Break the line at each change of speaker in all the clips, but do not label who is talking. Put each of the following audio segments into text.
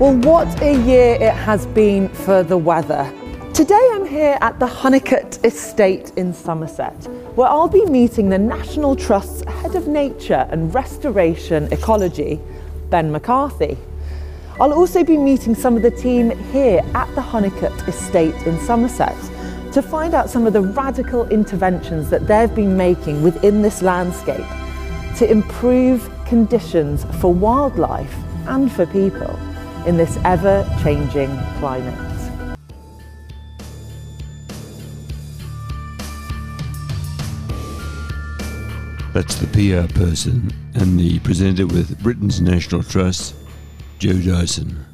Well, what a year it has been for the weather. Today I'm here at the Holnicote Estate in Somerset, where I'll be meeting the National Trust's Head of Nature and Restoration Ecology, Ben McCarthy. I'll also be meeting some of the team here at the Holnicote Estate in Somerset to find out some of the radical interventions that they've been making within this landscape to improve conditions for wildlife and for people in this ever changing climate.
That's the PR person and the presenter with Britain's National Trust, Joe Dyson.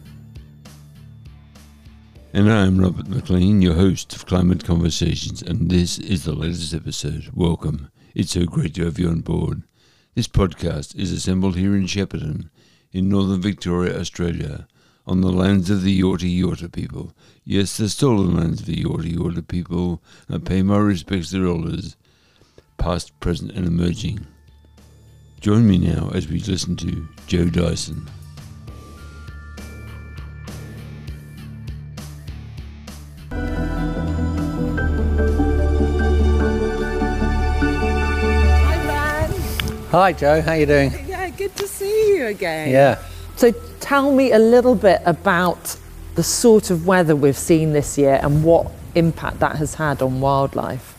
And I'm Robert McLean, your host of Climate Conversations, and this is the latest episode. Welcome. It's so great to have you on board. This podcast is assembled here in Shepparton, in northern Victoria, Australia, on the lands of the Yorta Yorta people. Yes, the stolen lands of the Yorta Yorta people. I pay my respects to their elders, past, present, and emerging. Join me now as we listen to Joe Dyson.
Hi, Ben.
Hi Joe, how you doing?
Yeah, good to see you again.
Yeah.
So tell me a little bit about the sort of weather we've seen this year and what impact that has had on wildlife.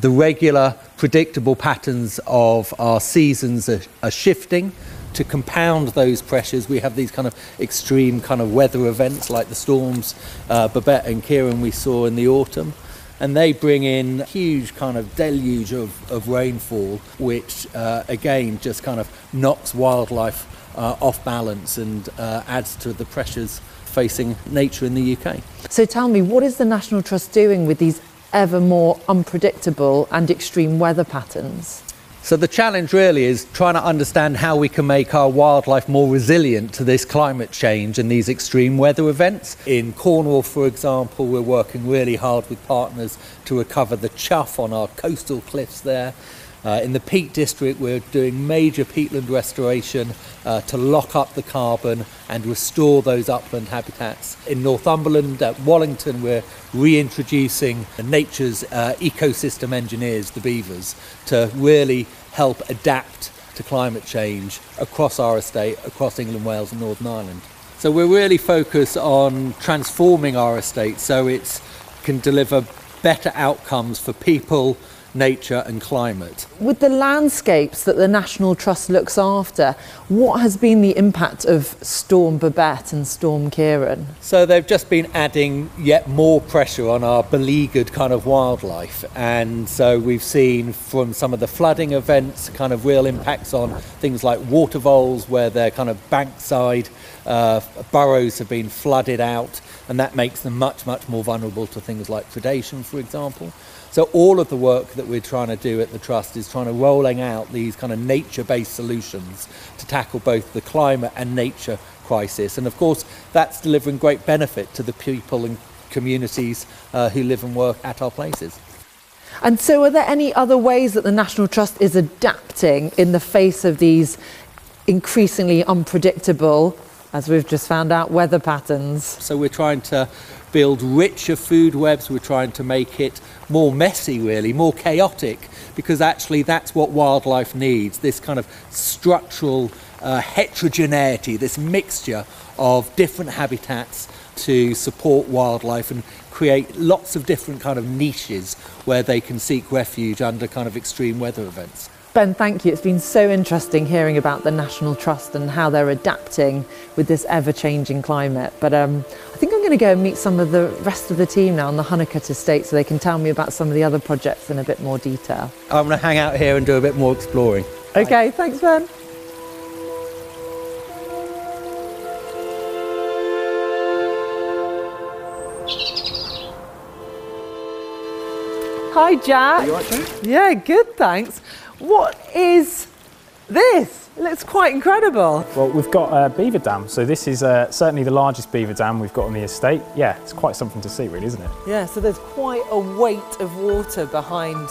The regular, predictable patterns of our seasons are, are shifting. To compound those pressures, we have these kind of extreme kind of weather events like the storms uh, Babette and Ciarán we saw in the autumn. And they bring in huge kind of deluge of, of rainfall, which uh, again just kind of knocks wildlife uh, off balance and uh, adds to the pressures facing nature in the UK.
So tell me, what is the National Trust doing with these ever more unpredictable and extreme weather patterns?
So the challenge really is trying to understand how we can make our wildlife more resilient to this climate change and these extreme weather events. In Cornwall, for example, we're working really hard with partners to recover the chough on our coastal cliffs there. Uh, in the Peak District, we're doing major peatland restoration uh, to lock up the carbon and restore those upland habitats. In Northumberland, at Wallington, we're reintroducing nature's uh, ecosystem engineers, the beavers, to really help adapt to climate change across our estate, across England, Wales, and Northern Ireland. So we're really focused on transforming our estate so it can deliver better outcomes for people, nature and climate.
With the landscapes that the National Trust looks after, what has been the impact of Storm Babette and Storm Ciarán?
So they've just been adding yet more pressure on our beleaguered kind of wildlife. And so we've seen from some of the flooding events kind of real impacts on things like water voles where their kind of bankside uh, burrows have been flooded out and that makes them much, much more vulnerable to things like predation, for example. So all of the work that we're trying to do at the Trust is trying to rolling out these kind of nature-based solutions to tackle both the climate and nature crisis. And of course, that's delivering great benefit to the people and communities uh, who live and work at our places.
And so, are there any other ways that the National Trust is adapting in the face of these increasingly unpredictable, as we've just found out, weather patterns?
So we're trying to build richer food webs, we're trying to make it more messy, really, more chaotic, because actually that's what wildlife needs this kind of structural uh, heterogeneity, this mixture of different habitats to support wildlife and create lots of different kind of niches where they can seek refuge under kind of extreme weather events.
Ben, thank you. It's been so interesting hearing about the National Trust and how they're adapting with this ever changing climate. But um, I think I'm going to go and meet some of the rest of the team now on the Holnicote estate so they can tell me about some of the other projects in a bit more detail.
I'm going to hang out here and do a bit more exploring.
Okay, thanks, Ben. Hi, Jack.
You all right,
Yeah, good, thanks. What is this? It looks quite incredible.
Well, we've got a beaver dam. So this is uh, certainly the largest beaver dam we've got on the estate. Yeah, it's quite something to see, really, isn't it?
Yeah, so there's quite a weight of water behind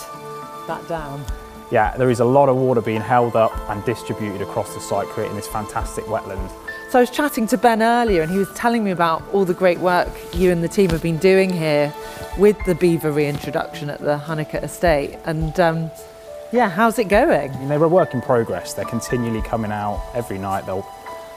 that dam.
Yeah, there is a lot of water being held up and distributed across the site, creating this fantastic wetland.
So I was chatting to Ben earlier and he was telling me about all the great work you and the team have been doing here with the beaver reintroduction at the Holnicote estate. And um, yeah, how's it going?
They're a work in progress. They're continually coming out every night. They'll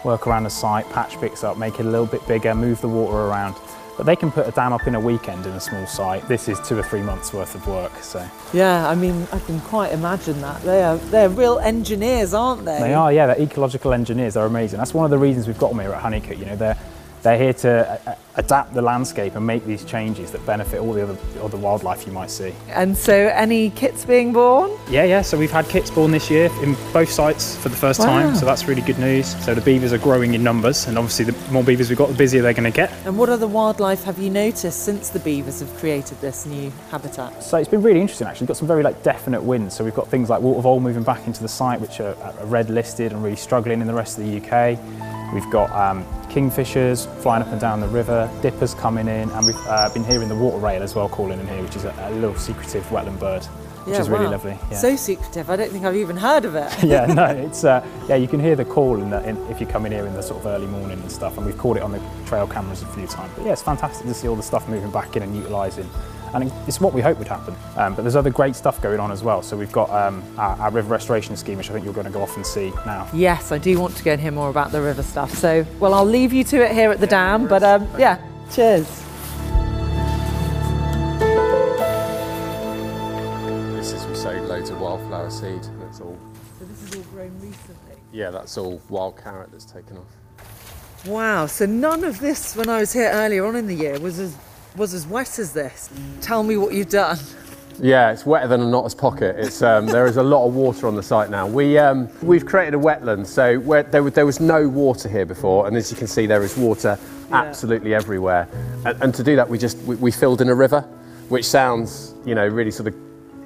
work around the site, patch bits up, make it a little bit bigger, move the water around. But they can put a dam up in a weekend in a small site. This is two or three months worth of work. So
Yeah, I mean, I can quite imagine that. They are, they're real engineers, aren't they?
they are, yeah, they're ecological engineers. They're amazing. That's one of the reasons we've got them here at Holnicote. You know, they're they're here to uh, adapt the landscape and make these changes that benefit all the other other wildlife you might see.
And so, any kits being born?
Yeah, yeah. So we've had kits born this year in both sites for the first
Wow.
time. So that's really good news. So the beavers are growing in numbers, and obviously the more beavers we've got, the busier they're going to get.
And what other wildlife have you noticed since the beavers have created this new habitat?
So it's been really interesting actually. We've got some very like definite wins. So we've got things like water vole moving back into the site, which are, are red listed and really struggling in the rest of the UK. We've got um, kingfishers flying up and down the river, dippers coming in, and we've uh, been hearing the water rail as well calling in here, which is a, a little secretive wetland bird, which
Yeah,
is really
wow.
lovely. Yeah.
So secretive, I don't think I've even heard of it.
yeah, no, it's uh, yeah. You can hear the call in the, in, if you come in here in the sort of early morning and stuff, and we've caught it on the trail cameras a few times. But yeah, it's fantastic to see all the stuff moving back in and utilising, and it's what we hope would happen. Um, but there's other great stuff going on as well. So we've got um, our, our river restoration scheme, which I think you're going to go off and see now.
Yes, I do want to go and hear more about the river stuff. So, well, I'll leave you to it here at the dam, but um, yeah, cheers.
This is we sowed loads of wildflower seed. That's all.
So this is all grown recently.
Yeah, that's all wild carrot that's taken off.
Wow, so none of this when I was here earlier on in the year was as was as wet as this. Tell me what you've done.
Yeah, it's wetter than a knotter's pocket. It's um, there is a lot of water on the site now. We um, we've created a wetland, so where there, was- there was no water here before, and as you can see, there is water absolutely everywhere. And, and to do that, we just we, we filled in a river, which sounds you know really sort of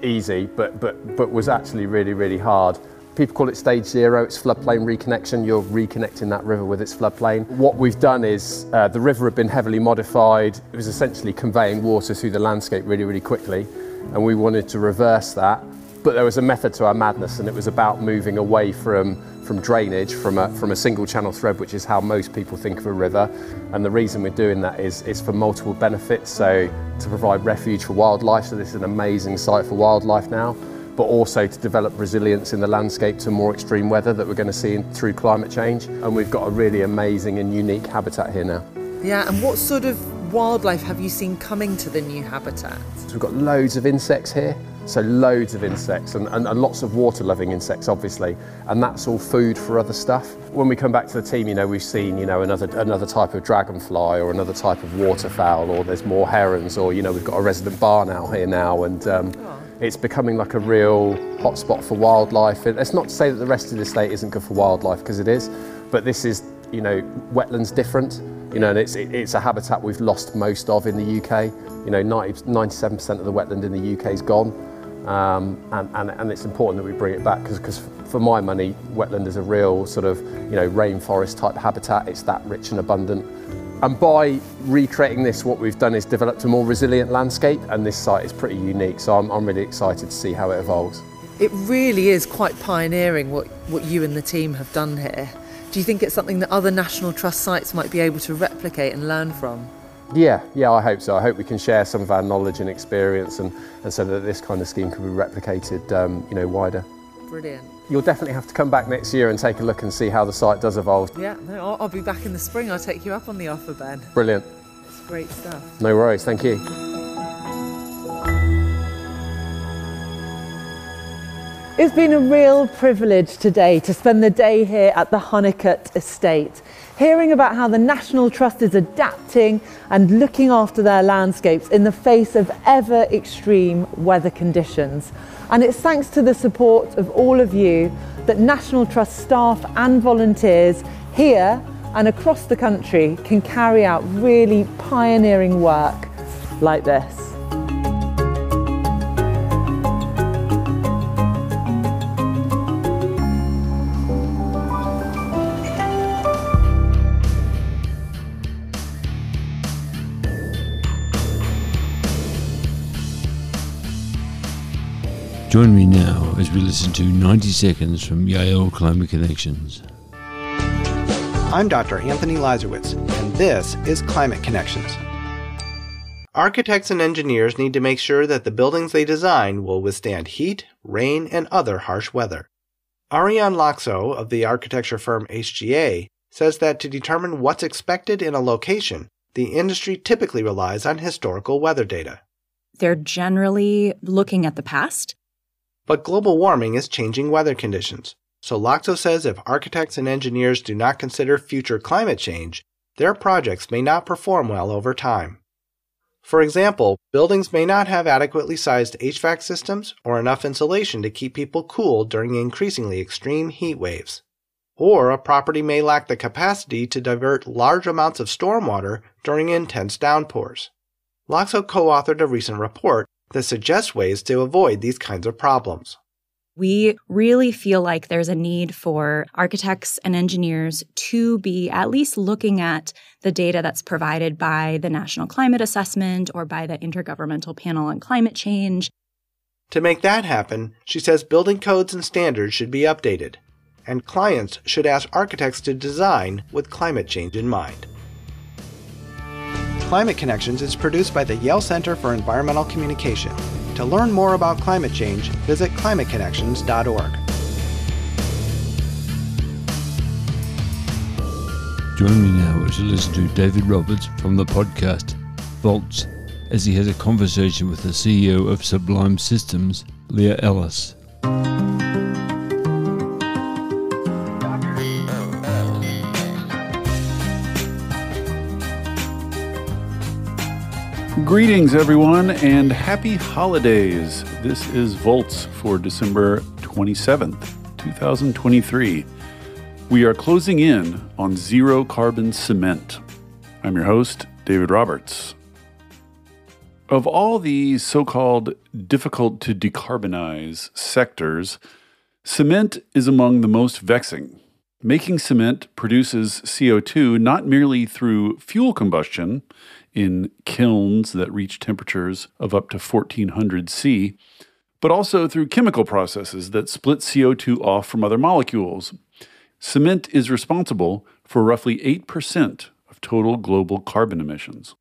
easy, but but but was actually really really hard. People call it stage zero. It's floodplain reconnection. You're reconnecting that river with its floodplain. What we've done is uh, the river had been heavily modified. It was essentially conveying water through the landscape really, really quickly, and we wanted to reverse that. But there was a method to our madness, and it was about moving away from from drainage from a from a single channel thread, which is how most people think of a river. And the reason we're doing that is is for multiple benefits. So to provide refuge for wildlife. So this is an amazing site for wildlife now but also to develop resilience in the landscape to more extreme weather that we're going to see in, through climate change. And we've got a really amazing and unique habitat here now.
Yeah, and what sort of wildlife have you seen coming to the new habitat?
So we've got loads of insects here. So loads of insects and, and, and lots of water-loving insects, obviously, and that's all food for other stuff. When we come back to the team, you know, we've seen, you know, another another type of dragonfly or another type of waterfowl, or there's more herons, or you know, we've got a resident barn out here now, and um, it's becoming like a real hotspot for wildlife. And it's not to say that the rest of the state isn't good for wildlife, because it is, but this is, you know, wetlands different. You know, and it's, it- it's a habitat we've lost most of in the UK. You know, 90, 97% of the wetland in the UK is gone. Um, and, and, and it's important that we bring it back because for my money, wetland is a real sort of, you know, rainforest type habitat. It's that rich and abundant. And by recreating this, what we've done is developed a more resilient landscape and this site is pretty unique. So I'm, I'm really excited to see how it evolves.
It really is quite pioneering what, what you and the team have done here. Do you think it's something that other National Trust sites might be able to replicate and learn from?
Yeah, yeah, I hope so. I hope we can share some of our knowledge and experience and, and so that this kind of scheme can be replicated, um, you know, wider.
Brilliant.
You'll definitely have to come back next year and take a look and see how the site does evolve.
Yeah, no, I'll, I'll be back in the spring. I'll take you up on the offer, Ben.
Brilliant.
It's great stuff.
No worries. Thank you.
It's been a real privilege today to spend the day here at the Holnicote Estate, hearing about how the National Trust is adapting and looking after their landscapes in the face of ever extreme weather conditions. And it's thanks to the support of all of you that National Trust staff and volunteers here and across the country can carry out really pioneering work like this.
Join me now as we listen to 90 seconds from Yale Climate Connections.
I'm Dr. Anthony Leiserowitz, and this is Climate Connections. Architects and engineers need to make sure that the buildings they design will withstand heat, rain, and other harsh weather. Ariane Laxo of the architecture firm HGA says that to determine what's expected in a location, the industry typically relies on historical weather data.
They're generally looking at the past.
But global warming is changing weather conditions. So Laxo says if architects and engineers do not consider future climate change, their projects may not perform well over time. For example, buildings may not have adequately sized HVAC systems or enough insulation to keep people cool during increasingly extreme heat waves. Or a property may lack the capacity to divert large amounts of stormwater during intense downpours. Laxo co authored a recent report that suggest ways to avoid these kinds of problems.
We really feel like there's a need for architects and engineers to be at least looking at the data that's provided by the National Climate Assessment or by the Intergovernmental Panel on Climate Change.
To make that happen, she says building codes and standards should be updated, and clients should ask architects to design with climate change in mind. Climate Connections is produced by the Yale Center for Environmental Communication. To learn more about climate change, visit climateconnections.org.
Join me now as you listen to David Roberts from the podcast Volts as he has a conversation with the CEO of Sublime Systems, Leah Ellis.
Greetings, everyone, and happy holidays. This is Volts for December 27th, 2023. We are closing in on zero carbon cement. I'm your host, David Roberts. Of all the so called difficult to decarbonize sectors, cement is among the most vexing. Making cement produces CO2 not merely through fuel combustion in kilns that reach temperatures of up to 1400 C, but also through chemical processes that split CO2 off from other molecules. Cement is responsible for roughly 8% of total global carbon emissions.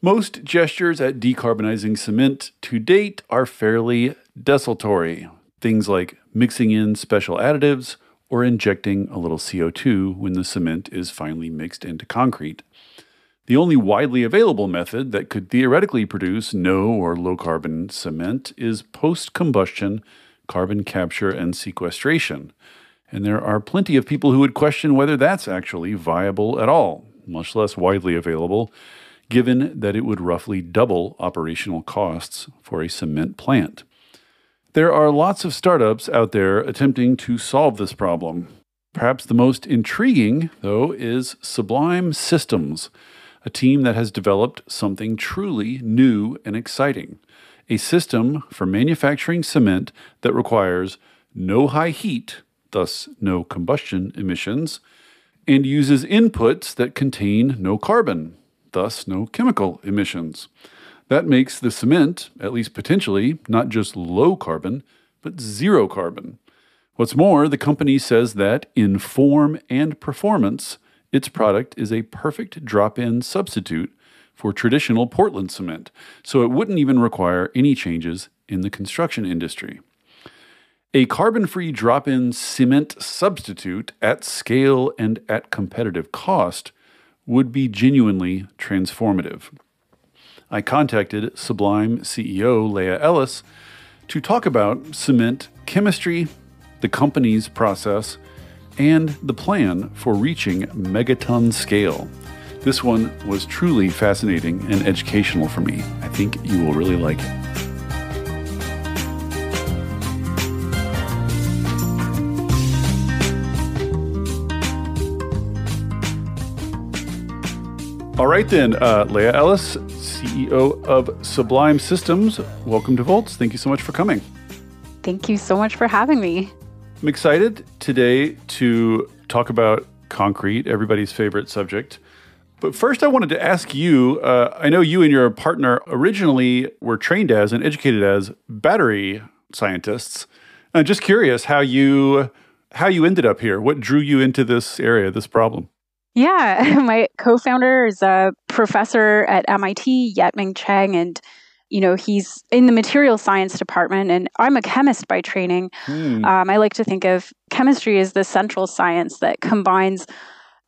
Most gestures at decarbonizing cement to date are fairly desultory. Things like mixing in special additives or injecting a little CO2 when the cement is finally mixed into concrete. The only widely available method that could theoretically produce no or low carbon cement is post combustion carbon capture and sequestration. And there are plenty of people who would question whether that's actually viable at all, much less widely available, given that it would roughly double operational costs for a cement plant. There are lots of startups out there attempting to solve this problem. Perhaps the most intriguing, though, is Sublime Systems a team that has developed something truly new and exciting a system for manufacturing cement that requires no high heat, thus no combustion emissions, and uses inputs that contain no carbon, thus no chemical emissions. That makes the cement, at least potentially, not just low carbon, but zero carbon. What's more, the company says that in form and performance, its product is a perfect drop in substitute for traditional Portland cement, so it wouldn't even require any changes in the construction industry. A carbon free drop in cement substitute at scale and at competitive cost would be genuinely transformative. I contacted Sublime CEO Leah Ellis to talk about cement chemistry, the company's process, and the plan for reaching megaton scale. This one was truly fascinating and educational for me. I think you will really like it. All right, then, uh, Leah Ellis, CEO of Sublime Systems, welcome to Volts. Thank you so much for coming.
Thank you so much for having me.
I'm excited today to talk about concrete, everybody's favorite subject. But first, I wanted to ask you uh, I know you and your partner originally were trained as and educated as battery scientists. I'm just curious how you how you ended up here. What drew you into this area, this problem?
Yeah, my co-founder is a professor at MIT, Yet-Ming Chiang, and you know he's in the material science department, and I'm a chemist by training. Hmm. Um, I like to think of chemistry as the central science that combines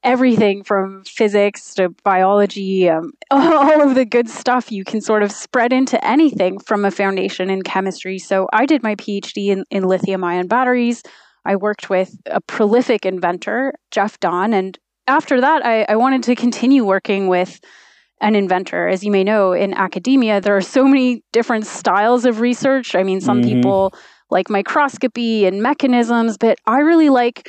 everything from physics to biology, um, all of the good stuff you can sort of spread into anything from a foundation in chemistry. So I did my PhD in, in lithium ion batteries. I worked with a prolific inventor, Jeff Dahn, and after that, I, I wanted to continue working with an inventor. As you may know, in academia, there are so many different styles of research. I mean, some mm-hmm. people like microscopy and mechanisms, but I really like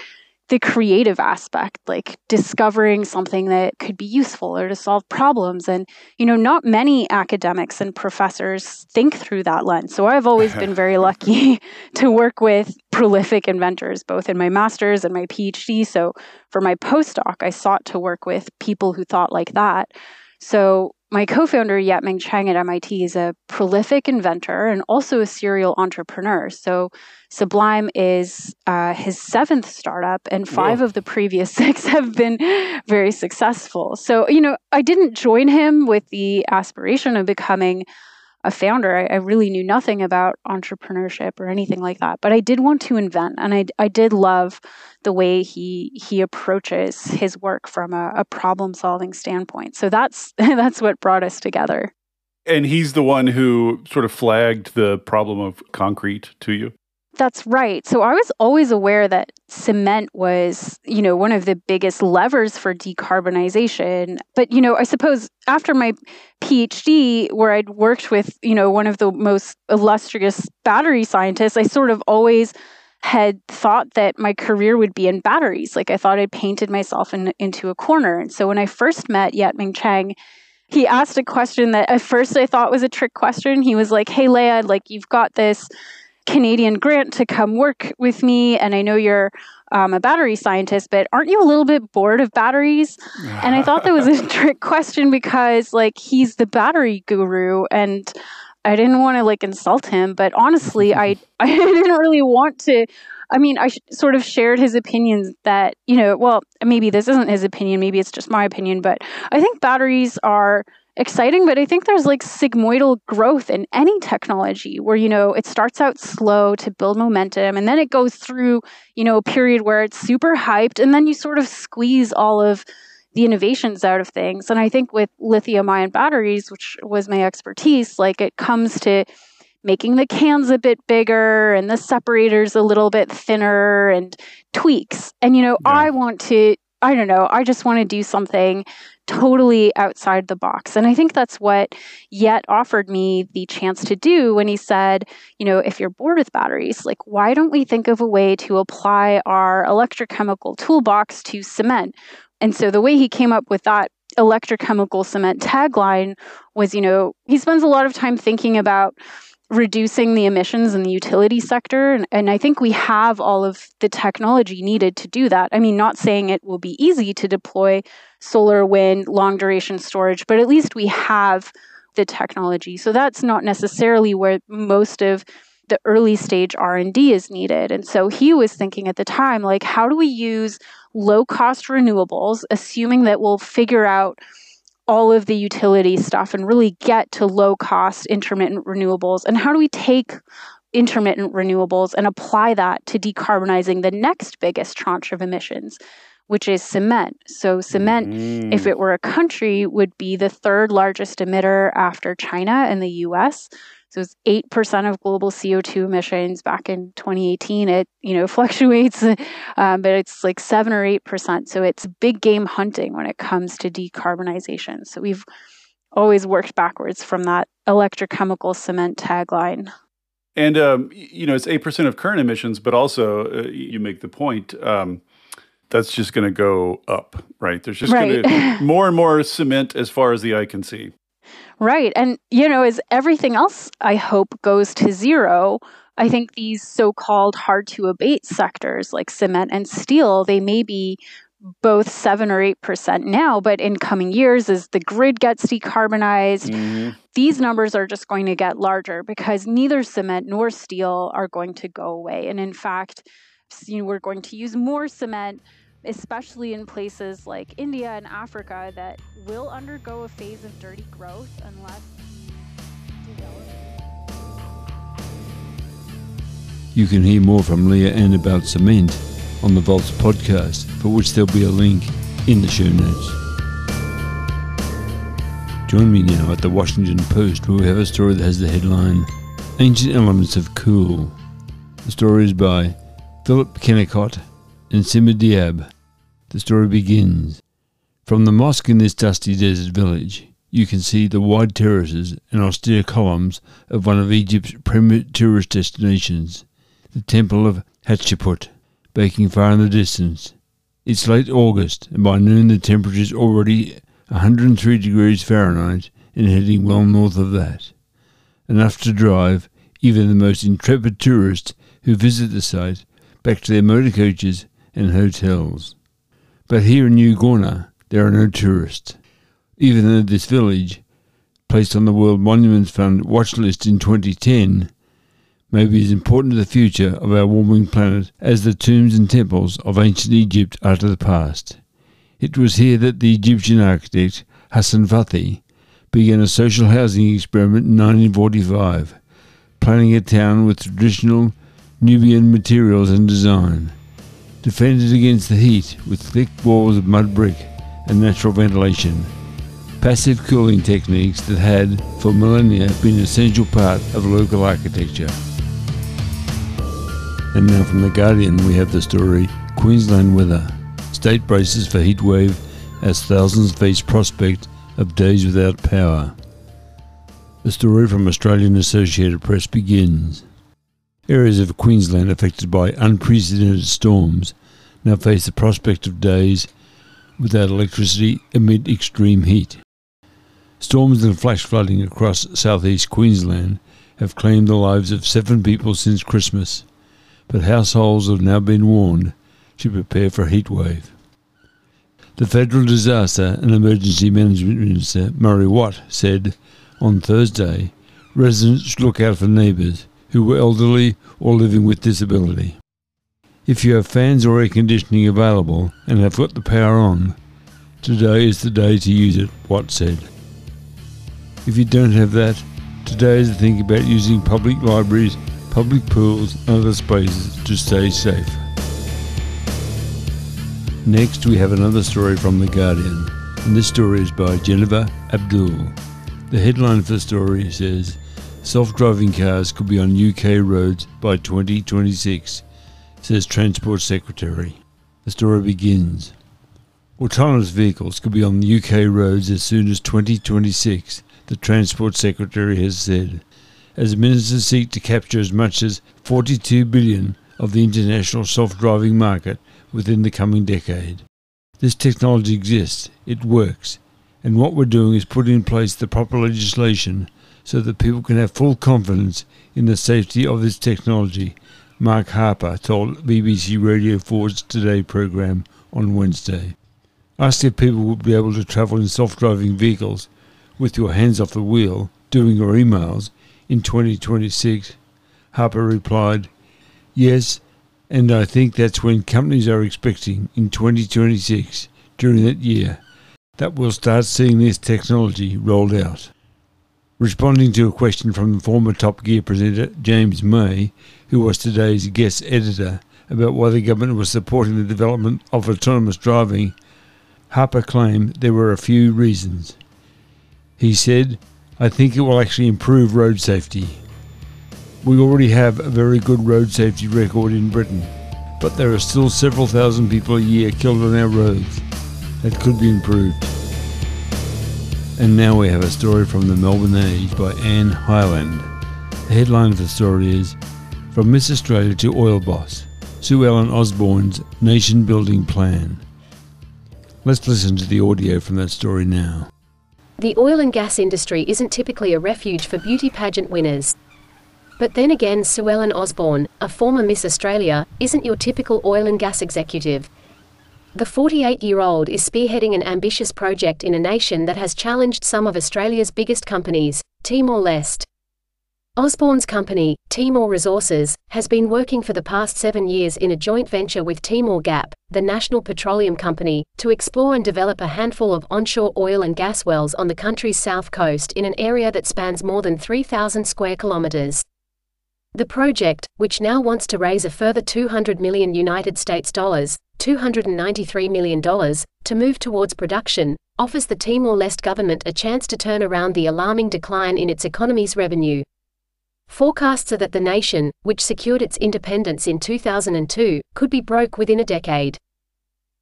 the creative aspect, like discovering something that could be useful or to solve problems. And, you know, not many academics and professors think through that lens. So I've always been very lucky to work with prolific inventors, both in my master's and my PhD. So for my postdoc, I sought to work with people who thought like that. So my co-founder Yet-Ming Chiang at MIT is a prolific inventor and also a serial entrepreneur. So Sublime is uh, his seventh startup, and five Whoa. of the previous six have been very successful. So you know, I didn't join him with the aspiration of becoming a founder. I, I, really knew nothing about entrepreneurship or anything like that, but I did want to invent, and I I did love the way he he approaches his work from a, a problem solving standpoint. So that's that's what brought us together.
And he's the one who sort of flagged the problem of concrete to you.
That's right. So I was always aware that cement was, you know, one of the biggest levers for decarbonization. But, you know, I suppose after my PhD, where I'd worked with, you know, one of the most illustrious battery scientists, I sort of always had thought that my career would be in batteries. Like I thought I'd painted myself in, into a corner. And so when I first met Yet-Ming Chiang, he asked a question that at first I thought was a trick question. He was like, Hey, Leah, like you've got this Canadian grant to come work with me. And I know you're um, a battery scientist, but aren't you a little bit bored of batteries? and I thought that was a trick question because, like, he's the battery guru. And I didn't want to like insult him, but honestly, I I didn't really want to. I mean, I sort of shared his opinions that you know, well, maybe this isn't his opinion, maybe it's just my opinion, but I think batteries are exciting, but I think there's like sigmoidal growth in any technology where, you know, it starts out slow to build momentum and then it goes through, you know, a period where it's super hyped and then you sort of squeeze all of the innovations out of things. And I think with lithium ion batteries, which was my expertise, like it comes to making the cans a bit bigger and the separators a little bit thinner and tweaks. And, you know, yeah. I want to, I don't know, I just want to do something totally outside the box. And I think that's what Yet offered me the chance to do when he said, you know, if you're bored with batteries, like, why don't we think of a way to apply our electrochemical toolbox to cement? And so the way he came up with that electrochemical cement tagline was, you know, he spends a lot of time thinking about reducing the emissions in the utility sector. And, and, I think we have all of the technology needed to do that. I mean, not saying it will be easy to deploy solar, wind, long duration storage, but at least we have the technology. So that's not necessarily where most of the early stage R&D is needed. And so he was thinking at the time like how do we use low cost renewables assuming that we'll figure out all of the utility stuff and really get to low cost intermittent renewables? And how do we take intermittent renewables and apply that to decarbonizing the next biggest tranche of emissions? Which is cement. So, cement, mm. if it were a country, would be the third largest emitter after China and the US. So it's eight percent of global CO two emissions back in 2018. It you know fluctuates, um, but it's like seven or eight percent. So it's big game hunting when it comes to decarbonization. So we've always worked backwards from that electrochemical cement tagline.
And um, you know it's eight percent of current emissions, but also uh, you make the point. Um, that's just going to go up, right? There's just right. going to more and more cement as far as the eye can see.
Right. And, you know, as everything else, I hope, goes to zero, I think these so called hard to abate sectors like cement and steel, they may be both 7 or 8% now, but in coming years, as the grid gets decarbonized, mm-hmm. these numbers are just going to get larger because neither cement nor steel are going to go away. And in fact, you know, we're going to use more cement especially in places like India and Africa that will undergo a phase of dirty growth unless
You can hear more from Leah and about cement on the Volts podcast, for which there'll be a link in the show notes. Join me now at the Washington Post, where we have a story that has the headline Ancient Elements of Cool. The story is by Philip Kennicott and Sima Diab. The story begins. From the mosque in this dusty desert village, you can see the wide terraces and austere columns of one of Egypt's premier tourist destinations, the Temple of Hatshepsut, baking far in the distance. It's late August, and by noon the temperature is already 103 degrees Fahrenheit and heading well north of that. Enough to drive even the most intrepid tourists who visit the site back to their motor coaches and hotels. But here in New Gourna, there are no tourists. Even though this village, placed on the World Monuments Fund watch list in 2010, may be as important to the future of our warming planet as the tombs and temples of ancient Egypt are to the past. It was here that the Egyptian architect Hassan Fathy began a social housing experiment in 1945, planning a town with traditional Nubian materials and design, defended against the heat with thick walls of mud brick and natural ventilation, passive cooling techniques that had, for millennia, been an essential part of local architecture. And now from The Guardian, we have the story Queensland weather. State braces for heat wave as thousands face prospect of days without power. The story from Australian Associated Press begins. Areas of Queensland affected by unprecedented storms now face the prospect of days without electricity amid extreme heat. Storms and flash flooding across southeast Queensland have claimed the lives of seven people since Christmas, but households have now been warned to prepare for a heat wave. The Federal Disaster and Emergency Management Minister Murray Watt said on Thursday residents should look out for neighbours who were elderly or living with disability. If you have fans or air conditioning available and have got the power on, today is the day to use it, Watt said. If you don't have that, today is the think about using public libraries, public pools, and other spaces to stay safe. Next, we have another story from The Guardian, and this story is by Jennifer Abdul. The headline for the story says Self driving cars could be on UK roads by 2026, says Transport Secretary. The story begins. Autonomous vehicles could be on the UK roads as soon as 2026, the Transport Secretary has said, as ministers seek to capture as much as 42 billion of the international self-driving market within the coming decade. This technology exists, it works, and what we're doing is putting in place the proper legislation so that people can have full confidence in the safety of this technology, Mark Harper told BBC Radio 4's Today programme on Wednesday. Asked if people would be able to travel in self driving vehicles with your hands off the wheel doing your emails in 2026, Harper replied, Yes, and I think that's when companies are expecting in 2026, during that year, that we'll start seeing this technology rolled out. Responding to a question from the former Top Gear presenter James May, who was today's guest editor, about why the government was supporting the development of autonomous driving, Harper claimed there were a few reasons. He said, I think it will actually improve road safety. We already have a very good road safety record in Britain, but there are still several thousand people a year killed on our roads. That could be improved. And now we have a story from the Melbourne Age by Anne Hyland. The headline of the story is From Miss Australia to Oil Boss Suellen Osborne's Nation Building Plan. Let's listen to the audio from that story now.
The oil and gas industry isn't typically a refuge for beauty pageant winners. But then again, Suellen Osborne, a former Miss Australia, isn't your typical oil and gas executive. The 48 year old is spearheading an ambitious project in a nation that has challenged some of Australia's biggest companies, Timor Leste. Osborne's company, Timor Resources, has been working for the past seven years in a joint venture with Timor Gap, the National Petroleum Company, to explore and develop a handful of onshore oil and gas wells on the country's south coast in an area that spans more than 3,000 square kilometers. The project, which now wants to raise a further 200 million United States dollars, $293 million, to move towards production, offers the Timor-Leste government a chance to turn around the alarming decline in its economy's revenue. Forecasts are that the nation, which secured its independence in 2002, could be broke within a decade.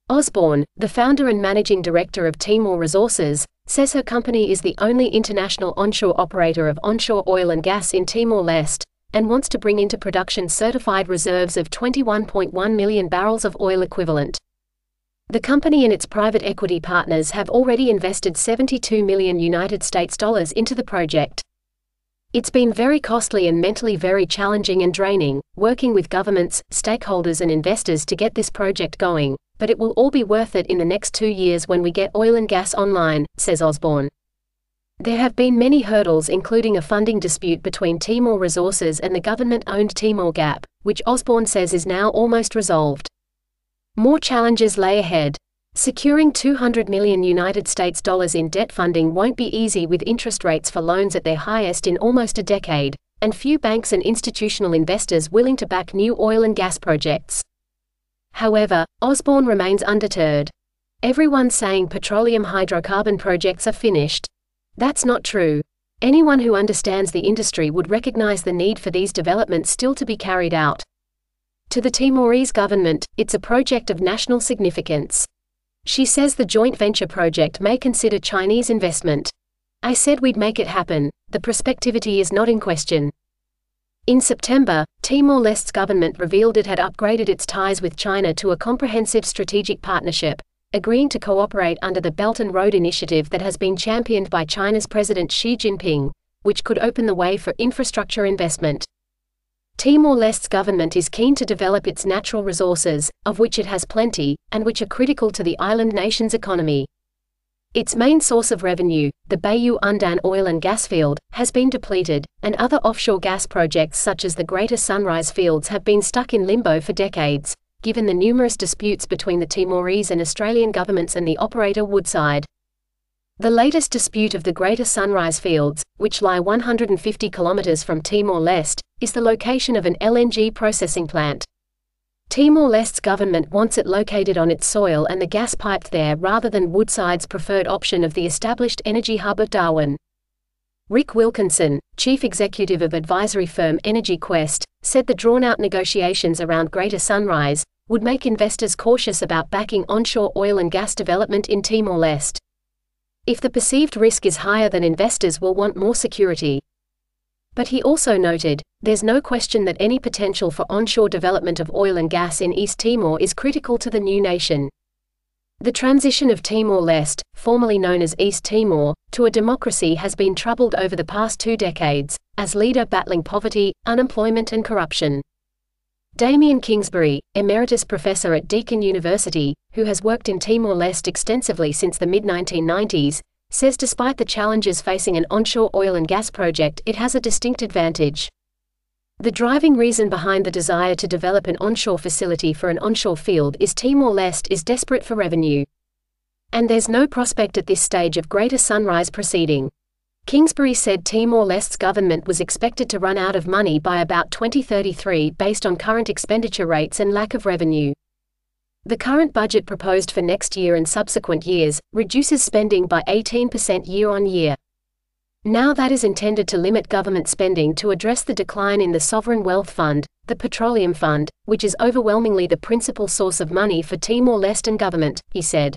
Osborne, the founder and managing director of Timor Resources, says her company is the only international onshore operator of onshore oil and gas in Timor-Leste, and wants to bring into production certified reserves of 21.1 million barrels of oil equivalent. The company and its private equity partners have already invested 72 million United States dollars into the project. It's been very costly and mentally very challenging and draining, working with governments, stakeholders and investors to get this project going, but it will all be worth it in the next two years when we get oil and gas online, says Osborne. There have been many hurdles including a funding dispute between Timor Resources and the government-owned Timor Gap, which Osborne says is now almost resolved. More challenges lay ahead. Securing 200 million United States dollars in debt funding won't be easy with interest rates for loans at their highest in almost a decade, and few banks and institutional investors willing to back new oil and gas projects. However, Osborne remains undeterred. Everyone's saying petroleum hydrocarbon projects are finished. That's not true. Anyone who understands the industry would recognize the need for these developments still to be carried out. To the Timorese government, it's a project of national significance. She says the joint venture project may consider Chinese investment. I said we'd make it happen, the prospectivity is not in question. In September, Timor Leste's government revealed it had upgraded its ties with China to a comprehensive strategic partnership, agreeing to cooperate under the Belt and Road Initiative that has been championed by China's President Xi Jinping, which could open the way for infrastructure investment. Timor-Leste's government is keen to develop its natural resources, of which it has plenty, and which are critical to the island nation's economy. Its main source of revenue, the Bayu Undan oil and gas field, has been depleted, and other offshore gas projects such as the Greater Sunrise fields have been stuck in limbo for decades, given the numerous disputes between the Timorese and Australian governments and the operator Woodside. The latest dispute of the Greater Sunrise Fields, which lie 150 kilometres from Timor-Leste, is the location of an LNG processing plant. Timor-Leste's government wants it located on its soil and the gas piped there rather than Woodside's preferred option of the established energy hub of Darwin. Rick Wilkinson, chief executive of advisory firm Energy Quest, said the drawn-out negotiations around Greater Sunrise, would make investors cautious about backing onshore oil and gas development in Timor-Leste. If the perceived risk is higher than investors will want more security. But he also noted, there's no question that any potential for onshore development of oil and gas in East Timor is critical to the new nation. The transition of Timor-Leste, formerly known as East Timor, to a democracy has been troubled over the past two decades, as leader battling poverty, unemployment and corruption. Damien Kingsbury, emeritus professor at Deakin University, who has worked in Timor-Leste extensively since the mid-1990s, says despite the challenges facing an onshore oil and gas project it has a distinct advantage. The driving reason behind the desire to develop an onshore facility for an onshore field is Timor-Leste is desperate for revenue. And there's no prospect at this stage of greater sunrise proceeding. Kingsbury said Timor-Leste's government was expected to run out of money by about 2033 based on current expenditure rates and lack of revenue. The current budget proposed for next year and subsequent years reduces spending by 18% year on year. Now that is intended to limit government spending to address the decline in the Sovereign Wealth Fund, the Petroleum Fund, which is overwhelmingly the principal source of money for Timor-Leste government, he said.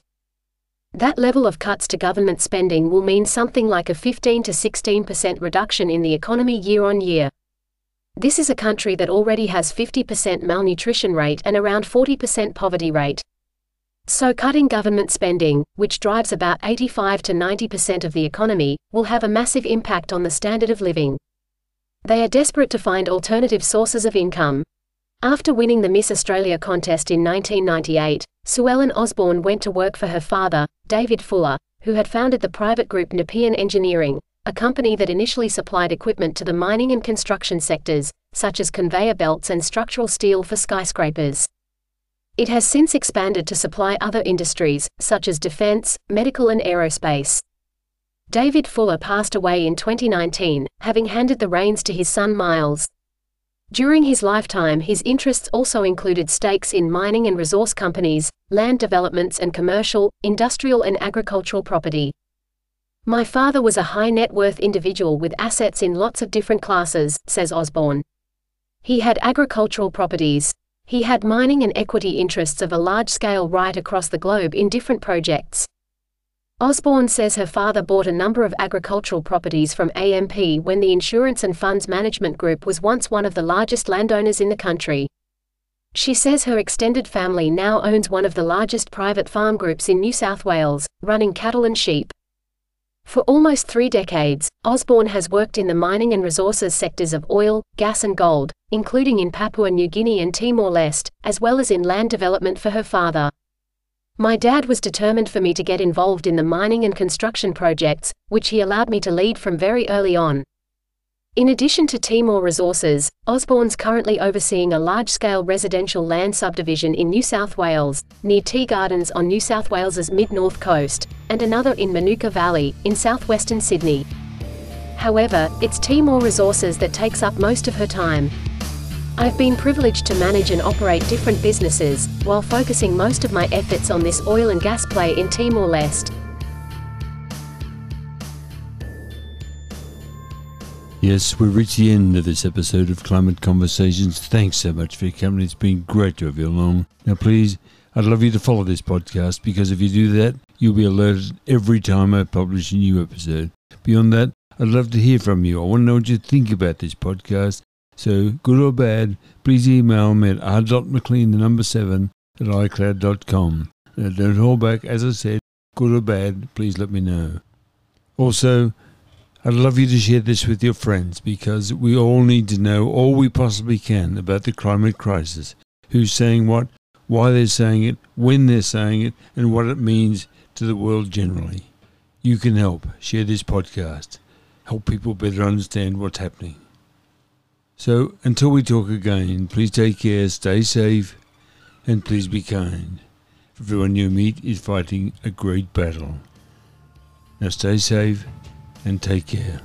That level of cuts to government spending will mean something like a 15 to 16% reduction in the economy year on year. This is a country that already has 50% malnutrition rate and around 40% poverty rate. So cutting government spending, which drives about 85 to 90% of the economy, will have a massive impact on the standard of living. They are desperate to find alternative sources of income. After winning the Miss Australia contest in 1998, Suellen Osborne went to work for her father, David Fuller, who had founded the private group Nepean Engineering, a company that initially supplied equipment to the mining and construction sectors, such as conveyor belts and structural steel for skyscrapers. It has since expanded to supply other industries, such as defense, medical, and aerospace. David Fuller passed away in 2019, having handed the reins to his son Miles. During his lifetime, his interests also included stakes in mining and resource companies, land developments, and commercial, industrial, and agricultural property. My father was a high net worth individual with assets in lots of different classes, says Osborne. He had agricultural properties. He had mining and equity interests of a large scale right across the globe in different projects. Osborne says her father bought a number of agricultural properties from AMP when the Insurance and Funds Management Group was once one of the largest landowners in the country. She says her extended family now owns one of the largest private farm groups in New South Wales, running cattle and sheep. For almost three decades, Osborne has worked in the mining and resources sectors of oil, gas, and gold, including in Papua New Guinea and Timor Leste, as well as in land development for her father. My dad was determined for me to get involved in the mining and construction projects, which he allowed me to lead from very early on. In addition to Timor Resources, Osborne's currently overseeing a large-scale residential land subdivision in New South Wales, near Tea Gardens on New South Wales's mid-north coast, and another in Manuka Valley, in southwestern Sydney. However, it's Timor Resources that takes up most of her time. I've been privileged to manage and operate different businesses, while focusing most of my efforts on this oil and gas play in Timor-Leste.
Yes, we've reached the end of this episode of Climate Conversations. Thanks so much for your. It's been great to have you along. Now, please, I'd love you to follow this podcast because if you do that, you'll be alerted every time I publish a new episode. Beyond that, I'd love to hear from you. I want to know what you think about this podcast. So, good or bad, please email me at r.mclean, the number 7, at icloud.com. Now, don't hold back. As I said, good or bad, please let me know. Also, I'd love you to share this with your friends because we all need to know all we possibly can about the climate crisis. Who's saying what, why they're saying it, when they're saying it, and what it means to the world generally. You can help. Share this podcast. Help people better understand what's happening. So, until we talk again, please take care, stay safe, and please be kind. Everyone you meet is fighting a great battle. Now, stay safe and take care.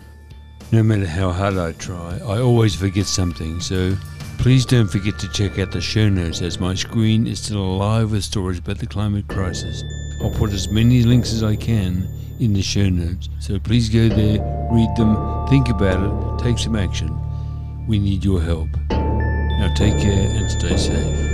No matter how hard I try, I always forget something, so please don't forget to check out the show notes as my screen is still alive with stories about the climate crisis. I'll put as many links as I can in the show notes, so please go there, read them, think about it, take some action. We need your help. Now take care and stay safe.